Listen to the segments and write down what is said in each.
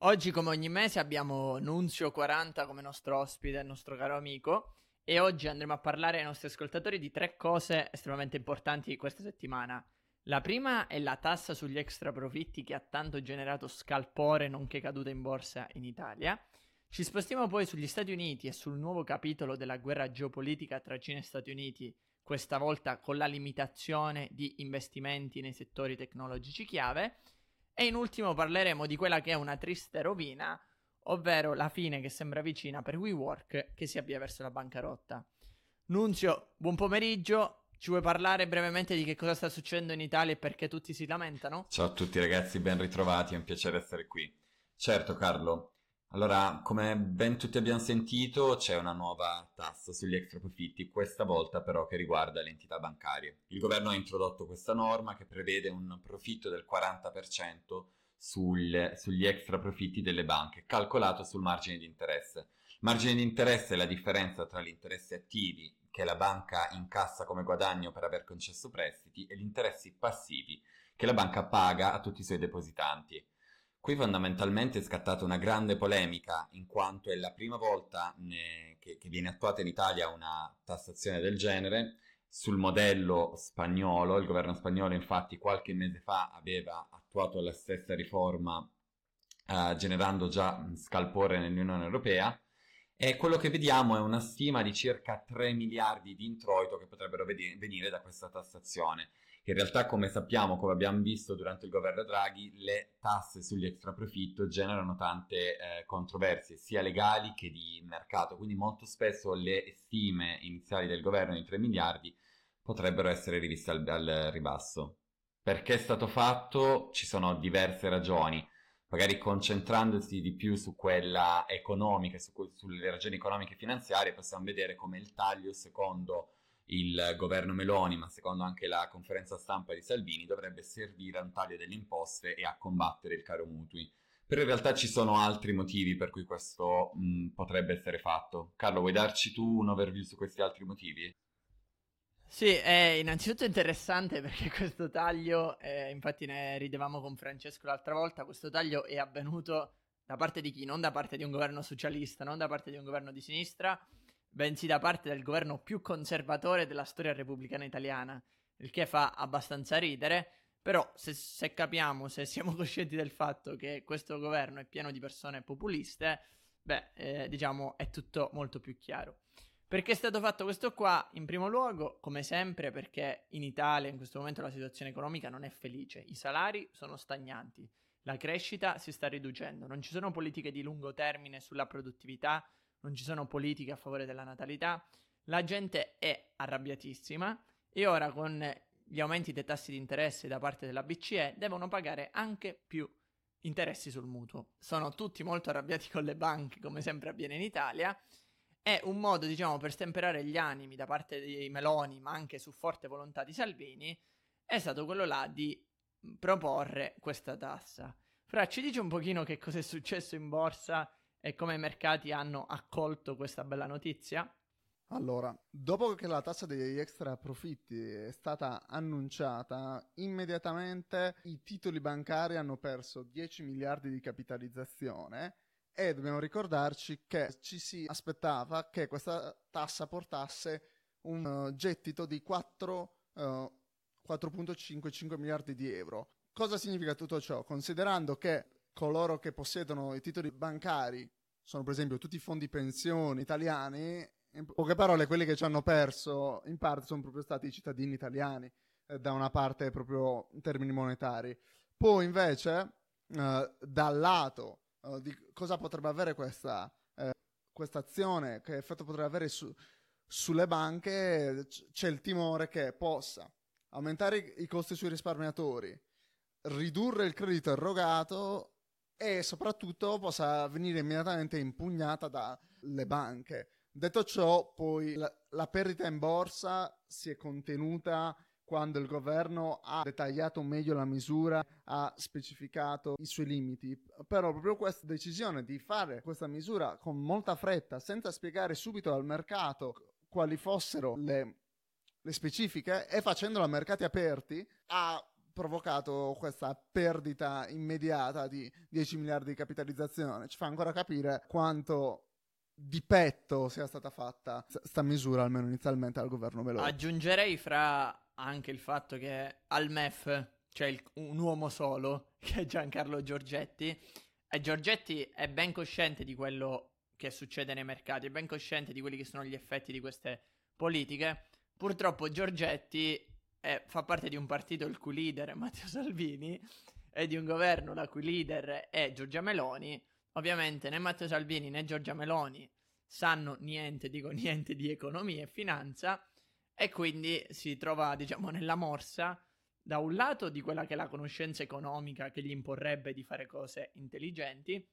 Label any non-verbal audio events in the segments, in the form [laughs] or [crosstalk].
Oggi, come ogni mese, abbiamo Nunzio 40 come nostro ospite, il nostro caro amico. E oggi andremo a parlare ai nostri ascoltatori di tre cose estremamente importanti di questa settimana. La prima è la tassa sugli extra profitti che ha tanto generato scalpore nonché caduta in borsa in Italia. Ci spostiamo poi sugli Stati Uniti e sul nuovo capitolo della guerra geopolitica tra Cina e Stati Uniti, questa volta con la limitazione di investimenti nei settori tecnologici chiave. E in ultimo parleremo di quella che è una triste rovina, ovvero la fine che sembra vicina per WeWork che si avvia verso la bancarotta. Nunzio, buon pomeriggio. Ci vuoi parlare brevemente di che cosa sta succedendo in Italia e perché tutti si lamentano? Ciao a tutti ragazzi, ben ritrovati, è un piacere essere qui. Certo Carlo, allora come ben tutti abbiamo sentito c'è una nuova tassa sugli extra profitti, questa volta però che riguarda le entità bancarie. Il governo ha introdotto questa norma che prevede un profitto del 40% sul, sugli extra profitti delle banche, calcolato sul margine di interesse. Margine di interesse è la differenza tra gli interessi attivi che la banca incassa come guadagno per aver concesso prestiti e gli interessi passivi che la banca paga a tutti i suoi depositanti. Qui fondamentalmente è scattata una grande polemica in quanto è la prima volta che, che viene attuata in Italia una tassazione del genere sul modello spagnolo. Il governo spagnolo infatti qualche mese fa aveva attuato la stessa riforma eh, generando già scalpore nell'Unione Europea e quello che vediamo è una stima di circa 3 miliardi di introito che potrebbero venire da questa tassazione. In realtà, come sappiamo, come abbiamo visto durante il governo Draghi, le tasse sugli extraprofitto generano tante eh, controversie, sia legali che di mercato. Quindi molto spesso le stime iniziali del governo di 3 miliardi potrebbero essere riviste al, al ribasso. Perché è stato fatto? Ci sono diverse ragioni magari concentrandosi di più su quella economica, su, sulle ragioni economiche e finanziarie, possiamo vedere come il taglio, secondo il governo Meloni, ma secondo anche la conferenza stampa di Salvini, dovrebbe servire a un taglio delle imposte e a combattere il caro mutui. Però in realtà ci sono altri motivi per cui questo mh, potrebbe essere fatto. Carlo, vuoi darci tu un overview su questi altri motivi? Sì, è innanzitutto interessante [laughs] perché questo taglio, eh, infatti ne ridevamo con Francesco l'altra volta, questo taglio è avvenuto da parte di chi? Non da parte di un governo socialista, non da parte di un governo di sinistra, bensì da parte del governo più conservatore della storia repubblicana italiana, il che fa abbastanza ridere, però se, se capiamo, se siamo [laughs] coscienti del fatto che questo governo è pieno di persone populiste, beh, eh, diciamo è tutto molto più chiaro. Perché è stato fatto questo qua? In primo luogo, come sempre, perché in Italia in questo momento la situazione economica non è felice, i salari sono stagnanti, la crescita si sta riducendo, non ci sono politiche di lungo termine sulla produttività, non ci sono politiche a favore della natalità, la gente è arrabbiatissima e ora con gli aumenti dei tassi di interesse da parte della BCE devono pagare anche più interessi sul mutuo. Sono tutti molto arrabbiati con le banche, come sempre avviene in Italia è un modo, diciamo, per stemperare gli animi da parte dei Meloni, ma anche su forte volontà di Salvini, è stato quello là di proporre questa tassa. Fra, ci dici un pochino che cosa è successo in borsa e come i mercati hanno accolto questa bella notizia? Allora, dopo che la tassa degli extra profitti è stata annunciata, immediatamente i titoli bancari hanno perso 10 miliardi di capitalizzazione e dobbiamo ricordarci che ci si aspettava che questa tassa portasse un uh, gettito di 4, uh, 4.55 miliardi di euro. Cosa significa tutto ciò? Considerando che coloro che possiedono i titoli bancari sono per esempio tutti i fondi pensioni italiani, in poche parole quelli che ci hanno perso in parte sono proprio stati i cittadini italiani, eh, da una parte proprio in termini monetari. Poi invece eh, dal lato di cosa potrebbe avere questa, eh, azione, che effetto potrebbe avere su, sulle banche, c'è il timore che possa aumentare i, i costi sui risparmiatori, ridurre il credito erogato e soprattutto possa venire immediatamente impugnata dalle banche. Detto ciò, poi la, la perdita in borsa si è contenuta quando il governo ha dettagliato meglio la misura, ha specificato i suoi limiti. Però proprio questa decisione di fare questa misura con molta fretta, senza spiegare subito al mercato quali fossero le, le specifiche e facendola a mercati aperti, ha provocato questa perdita immediata di 10 miliardi di capitalizzazione. Ci fa ancora capire quanto di petto sia stata fatta questa misura, almeno inizialmente, dal governo Meloni. Aggiungerei fra anche il fatto che al MEF c'è il, un uomo solo, [laughs] che è Giancarlo Giorgetti, e Giorgetti è ben cosciente di quello che succede nei mercati, è ben cosciente di quelli che sono gli effetti di queste politiche. Purtroppo Giorgetti è, fa parte di un partito il cui leader è [laughs] Matteo Salvini e di un governo la cui leader è Giorgia Meloni. Ovviamente né Matteo Salvini né Giorgia Meloni sanno niente, dico niente di economia e finanza e quindi si trova, diciamo, nella morsa da un lato di quella che è la conoscenza economica che gli imporrebbe di fare cose intelligenti,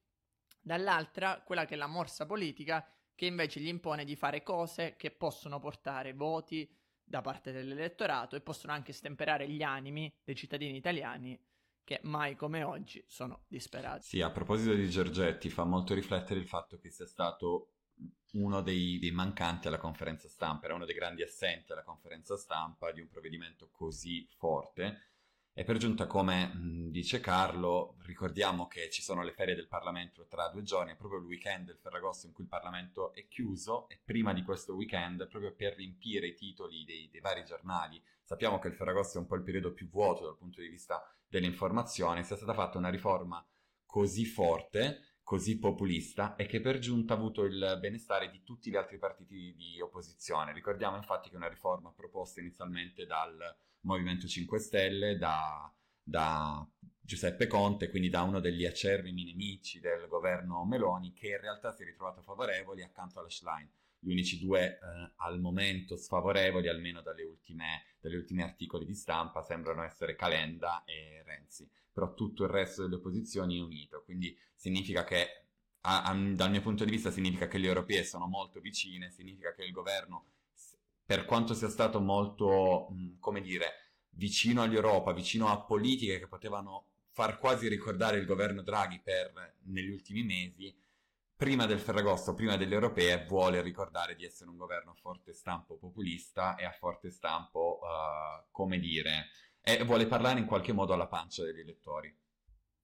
dall'altra quella che è la morsa politica che invece gli impone di fare cose che possono portare voti da parte dell'elettorato e possono anche stemperare gli animi dei cittadini italiani che mai come oggi sono disperati. Sì, a proposito di Giorgetti, fa molto riflettere il fatto che sia stato uno dei, dei, mancanti alla conferenza stampa, era uno dei grandi assenti alla conferenza stampa di un provvedimento così forte. E per giunta, come dice Carlo, ricordiamo che ci sono le ferie del Parlamento tra due giorni, è proprio il weekend del Ferragosto in cui il Parlamento è chiuso e prima di questo weekend, proprio per riempire i titoli dei, dei vari giornali, sappiamo che il Ferragosto è un po' il periodo più vuoto dal punto di vista dell'informazione, sia stata fatta una riforma così forte così populista e che per giunta ha avuto il benestare di tutti gli altri partiti di opposizione. Ricordiamo infatti che una riforma proposta inizialmente dal Movimento 5 Stelle, da, da Giuseppe Conte, quindi da uno degli acerrimi nemici del governo Meloni, che in realtà si è ritrovato favorevoli accanto alla Schlein. Gli unici due eh, al momento sfavorevoli, almeno dalle ultime, articoli di stampa, sembrano essere Calenda e Renzi però tutto il resto delle opposizioni è unito, quindi significa che, a, a, dal mio punto di vista, significa che le europee sono molto vicine, significa che il governo, per quanto sia stato molto, come dire, vicino all'Europa, vicino a politiche che potevano far quasi ricordare il governo Draghi per, negli ultimi mesi, prima del Ferragosto, prima delle europee, vuole ricordare di essere un governo a forte stampo populista e a forte stampo, uh, come dire, e vuole parlare in qualche modo alla pancia degli elettori.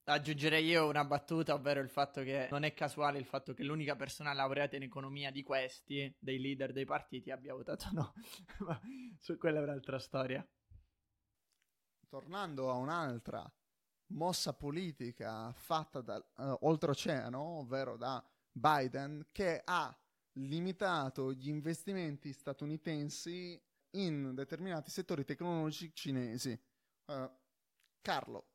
Aggiungerei io una battuta, ovvero il fatto che non è casuale il fatto che l'unica persona laureata in economia di questi, dei leader dei partiti, abbia votato no. [laughs] Ma su quella è un'altra storia. Tornando a un'altra mossa politica fatta da, uh, oltreoceano, ovvero da Biden, che ha limitato gli investimenti statunitensi in determinati settori tecnologici cinesi. Uh, Carlo,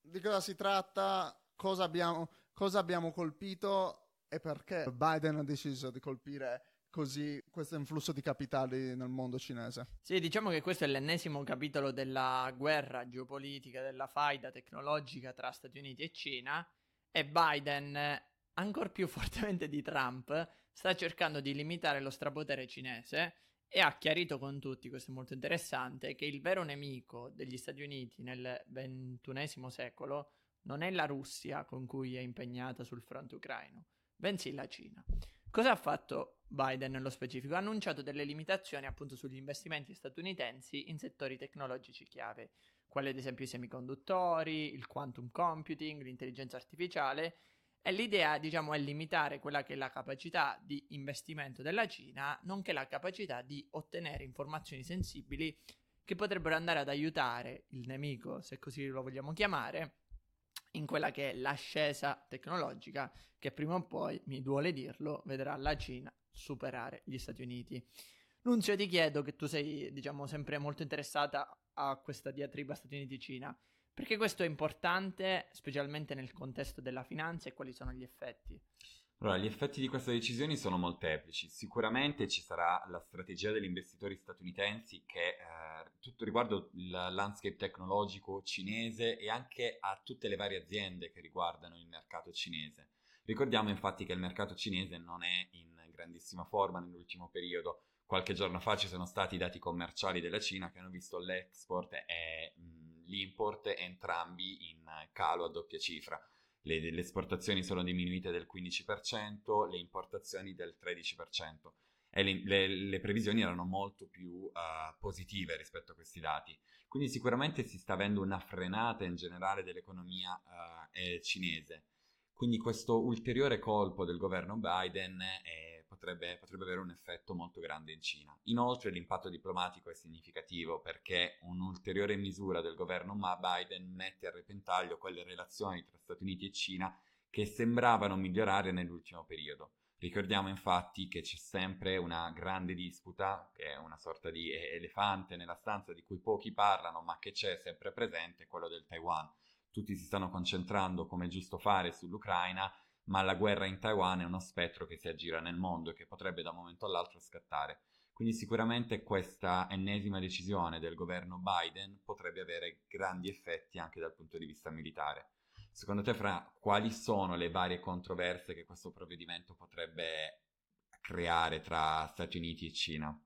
di cosa si tratta? Cosa abbiamo, cosa abbiamo colpito e perché Biden ha deciso di colpire così questo influsso di capitali nel mondo cinese. Sì, diciamo che questo è l'ennesimo capitolo della guerra geopolitica, della faida tecnologica tra Stati Uniti e Cina e Biden, ancora più fortemente di Trump, sta cercando di limitare lo strapotere cinese e ha chiarito con tutti, questo è molto interessante, che il vero nemico degli Stati Uniti nel XXI secolo non è la Russia con cui è impegnata sul fronte ucraino, bensì la Cina. Cosa ha fatto Biden nello specifico? Ha annunciato delle limitazioni appunto sugli investimenti statunitensi in settori tecnologici chiave, quali ad esempio i semiconduttori, il quantum computing, l'intelligenza artificiale e l'idea, diciamo, è limitare quella che è la capacità di investimento della Cina, nonché la capacità di ottenere informazioni sensibili che potrebbero andare ad aiutare il nemico, se così lo vogliamo chiamare, in quella che è l'ascesa tecnologica che prima o poi, mi duole dirlo, vedrà la Cina superare gli Stati Uniti. Nunzio, ti chiedo che tu sei, diciamo, sempre molto interessata a questa diatriba Stati Uniti-Cina. Perché questo è importante, specialmente nel contesto della finanza e quali sono gli effetti? Allora, gli effetti di queste decisioni sono molteplici. Sicuramente ci sarà la strategia degli investitori statunitensi che eh, tutto riguardo il landscape tecnologico cinese e anche a tutte le varie aziende che riguardano il mercato cinese. Ricordiamo infatti che il mercato cinese non è in grandissima forma nell'ultimo periodo. Qualche giorno fa ci sono stati i dati commerciali della Cina che hanno visto l'export e mh, l'import entrambi in calo a doppia cifra. Le, le esportazioni sono diminuite del 15%, le importazioni del 13% e le, le, le, previsioni erano molto più uh, positive rispetto a questi dati. Quindi sicuramente si sta avendo una frenata in generale dell'economia uh, eh, cinese. Quindi questo ulteriore colpo del governo Biden eh, potrebbe, potrebbe, avere un effetto molto grande in Cina. Inoltre l'impatto diplomatico è significativo perché un'ulteriore misura del governo Biden mette a repentaglio quelle relazioni tra Stati Uniti e Cina che sembravano migliorare nell'ultimo periodo. Ricordiamo infatti che c'è sempre una grande disputa, che è una sorta di elefante nella stanza di cui pochi parlano, ma che c'è sempre presente, quello del Taiwan. Tutti si stanno concentrando, come è giusto fare, sull'Ucraina, ma la guerra in Taiwan è uno spettro che si aggira nel mondo e che potrebbe da un momento all'altro scattare. Quindi sicuramente questa ennesima decisione del governo Biden potrebbe avere grandi effetti anche dal punto di vista militare. Secondo te, Fra, quali sono le varie controversie che questo provvedimento potrebbe creare tra Stati Uniti e Cina?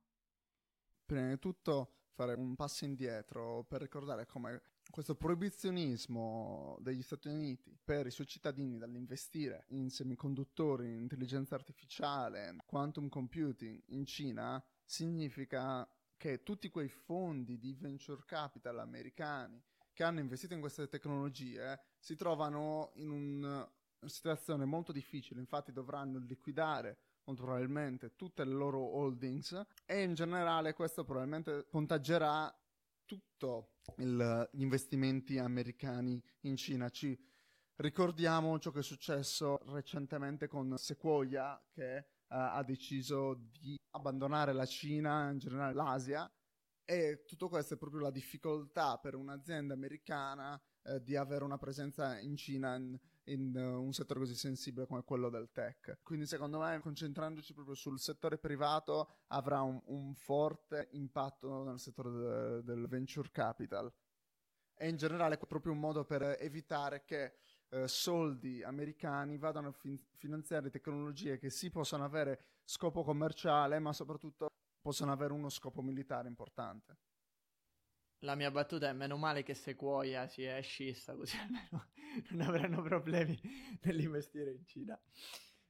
Prima di tutto fare un passo indietro per ricordare come questo proibizionismo degli Stati Uniti per i suoi cittadini dall'investire in semiconduttori, in intelligenza artificiale, quantum computing in Cina significa che tutti quei fondi di venture capital americani che hanno investito in queste tecnologie si trovano in un, una situazione molto difficile, infatti dovranno liquidare molto probabilmente tutte le loro holdings e in generale questo probabilmente tutti gli investimenti americani in Cina. Ci ricordiamo ciò che è successo recentemente con Sequoia che uh, ha deciso di abbandonare la Cina, in generale l'Asia, e tutto questo è proprio la difficoltà per un'azienda americana eh, di avere una presenza in Cina in, in uh, un settore così sensibile come quello del tech. Quindi secondo me concentrandoci proprio sul settore privato avrà un, un forte impatto nel settore de, del venture capital. E in generale è proprio un modo per evitare che eh, soldi americani vadano a fin- finanziare tecnologie che sì possono avere scopo commerciale, ma soprattutto possono avere uno scopo militare importante. La mia battuta è meno male che Sequoia si è scissa, così almeno [laughs] non avranno problemi nell'investire in Cina.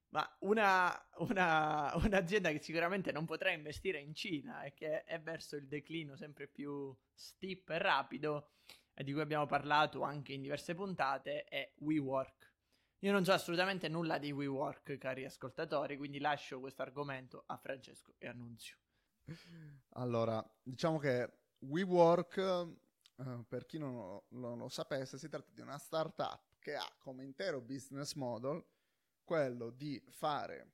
Ma una, una, un'azienda che sicuramente non potrà investire in Cina e che è verso il declino sempre più steep e rapido, e di cui abbiamo parlato anche in diverse puntate, è WeWork. Io non so assolutamente nulla di WeWork, cari ascoltatori, quindi lascio questo argomento a Francesco e Annunzio. Allora, diciamo che WeWork, uh, per chi non lo, non lo sapesse, si tratta di una startup che ha come intero business model quello di fare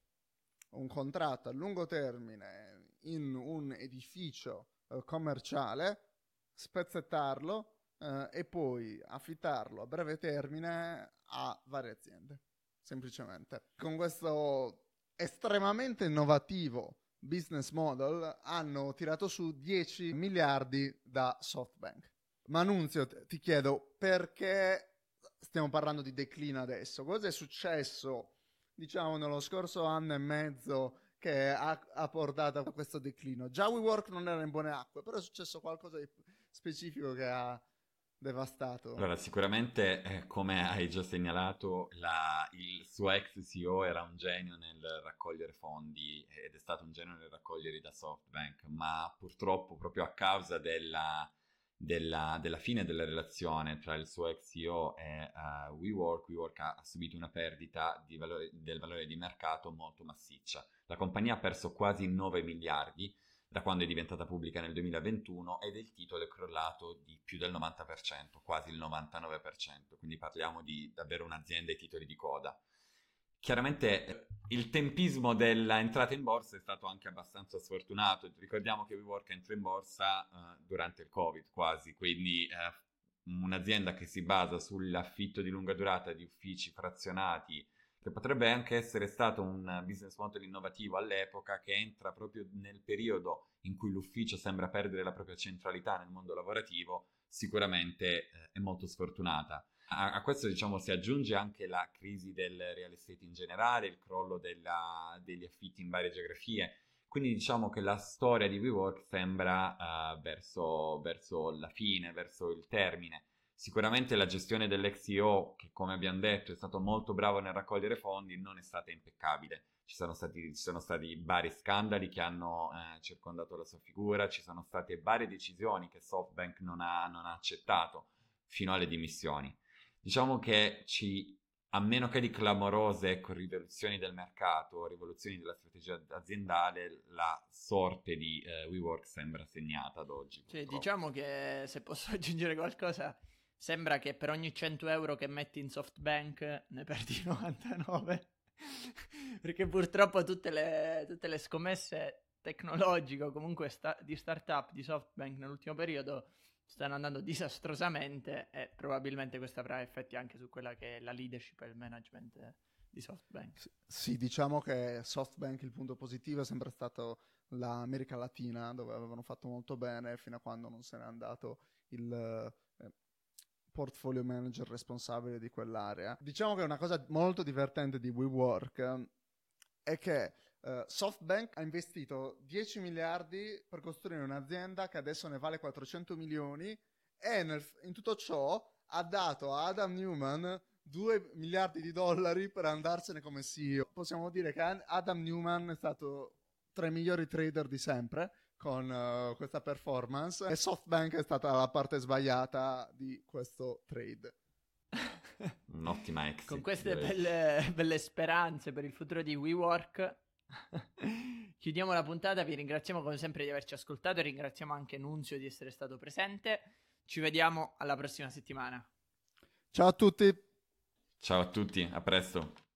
un contratto a lungo termine in un edificio uh, commerciale, spezzettarlo uh, e poi affittarlo a breve termine a varie aziende, semplicemente. Con questo estremamente innovativo business model hanno tirato su 10 miliardi da SoftBank. Ma Nunzio, ti chiedo perché stiamo parlando di declino adesso? Cosa è successo, diciamo, nello scorso anno e mezzo che ha, ha portato a questo declino? Già WeWork non era in buone acque, però è successo qualcosa di specifico che ha devastato. Allora, sicuramente, eh, come hai già segnalato, la, il suo ex CEO era un genio nel raccogliere fondi ed è stato un genio nel raccoglierli da SoftBank, ma purtroppo proprio a causa della, della, della fine della relazione tra il suo ex CEO e uh, WeWork, WeWork ha, ha, subito una perdita valore, del valore di mercato molto massiccia. La compagnia ha perso quasi 9 miliardi da quando è diventata pubblica nel 2021 ed il titolo è crollato di più del 90%, quasi il 99%, quindi parliamo di davvero un'azienda ai titoli di coda. Chiaramente il tempismo dell'entrata in borsa è stato anche abbastanza sfortunato, ricordiamo che WeWork entrò in borsa uh, durante il Covid quasi, quindi uh, un'azienda che si basa sull'affitto di lunga durata di uffici frazionati che potrebbe anche essere stato un business model innovativo all'epoca che entra proprio nel periodo in cui l'ufficio sembra perdere la propria centralità nel mondo lavorativo, sicuramente eh, è molto sfortunata. A, a, questo diciamo si aggiunge anche la crisi del real estate in generale, il crollo della, degli affitti in varie geografie. Quindi diciamo che la storia di WeWork sembra uh, verso, verso la fine, verso il termine. Sicuramente la gestione dell'ex CEO, che come abbiamo detto è stato molto bravo nel raccogliere fondi, non è stata impeccabile. Ci sono stati, ci sono stati vari scandali che hanno eh, circondato la sua figura, ci sono state varie decisioni che SoftBank non ha, non ha accettato fino alle dimissioni. Diciamo che ci, a meno che di clamorose ecco, rivoluzioni del mercato, rivoluzioni della strategia aziendale, la sorte di eh, WeWork sembra segnata ad oggi. Sì, diciamo che se posso [laughs] aggiungere qualcosa, sembra che per ogni 100 euro che metti in SoftBank ne perdi [laughs] 99. Perché purtroppo tutte le, tutte le scommesse tecnologiche o comunque sta- di startup di SoftBank nell'ultimo periodo stanno andando [laughs] disastrosamente e probabilmente questo avrà effetti anche su quella che è la leadership e il management di SoftBank. Sì, diciamo che SoftBank il punto positivo è sempre stato l'America Latina dove avevano fatto molto bene fino a quando non se n'è andato il eh, portfolio manager responsabile di quell'area. Diciamo che una cosa molto divertente di WeWork eh, è che Uh, SoftBank ha investito 10 miliardi per costruire un'azienda che adesso ne vale 400 milioni e nel, in tutto ciò ha dato a Adam Newman 2 miliardi di dollari per andarsene come CEO. Possiamo dire che Adam Newman è stato tra i migliori trader di sempre con uh, questa performance e SoftBank è stata la parte sbagliata di questo trade. [laughs] Un'ottima exit. Con queste belle, belle speranze per il futuro di WeWork [laughs] Chiudiamo la puntata, vi ringraziamo come sempre di averci ascoltato e ringraziamo anche Nunzio di essere stato presente. Ci vediamo alla prossima settimana. Ciao a tutti. Ciao a tutti, a presto.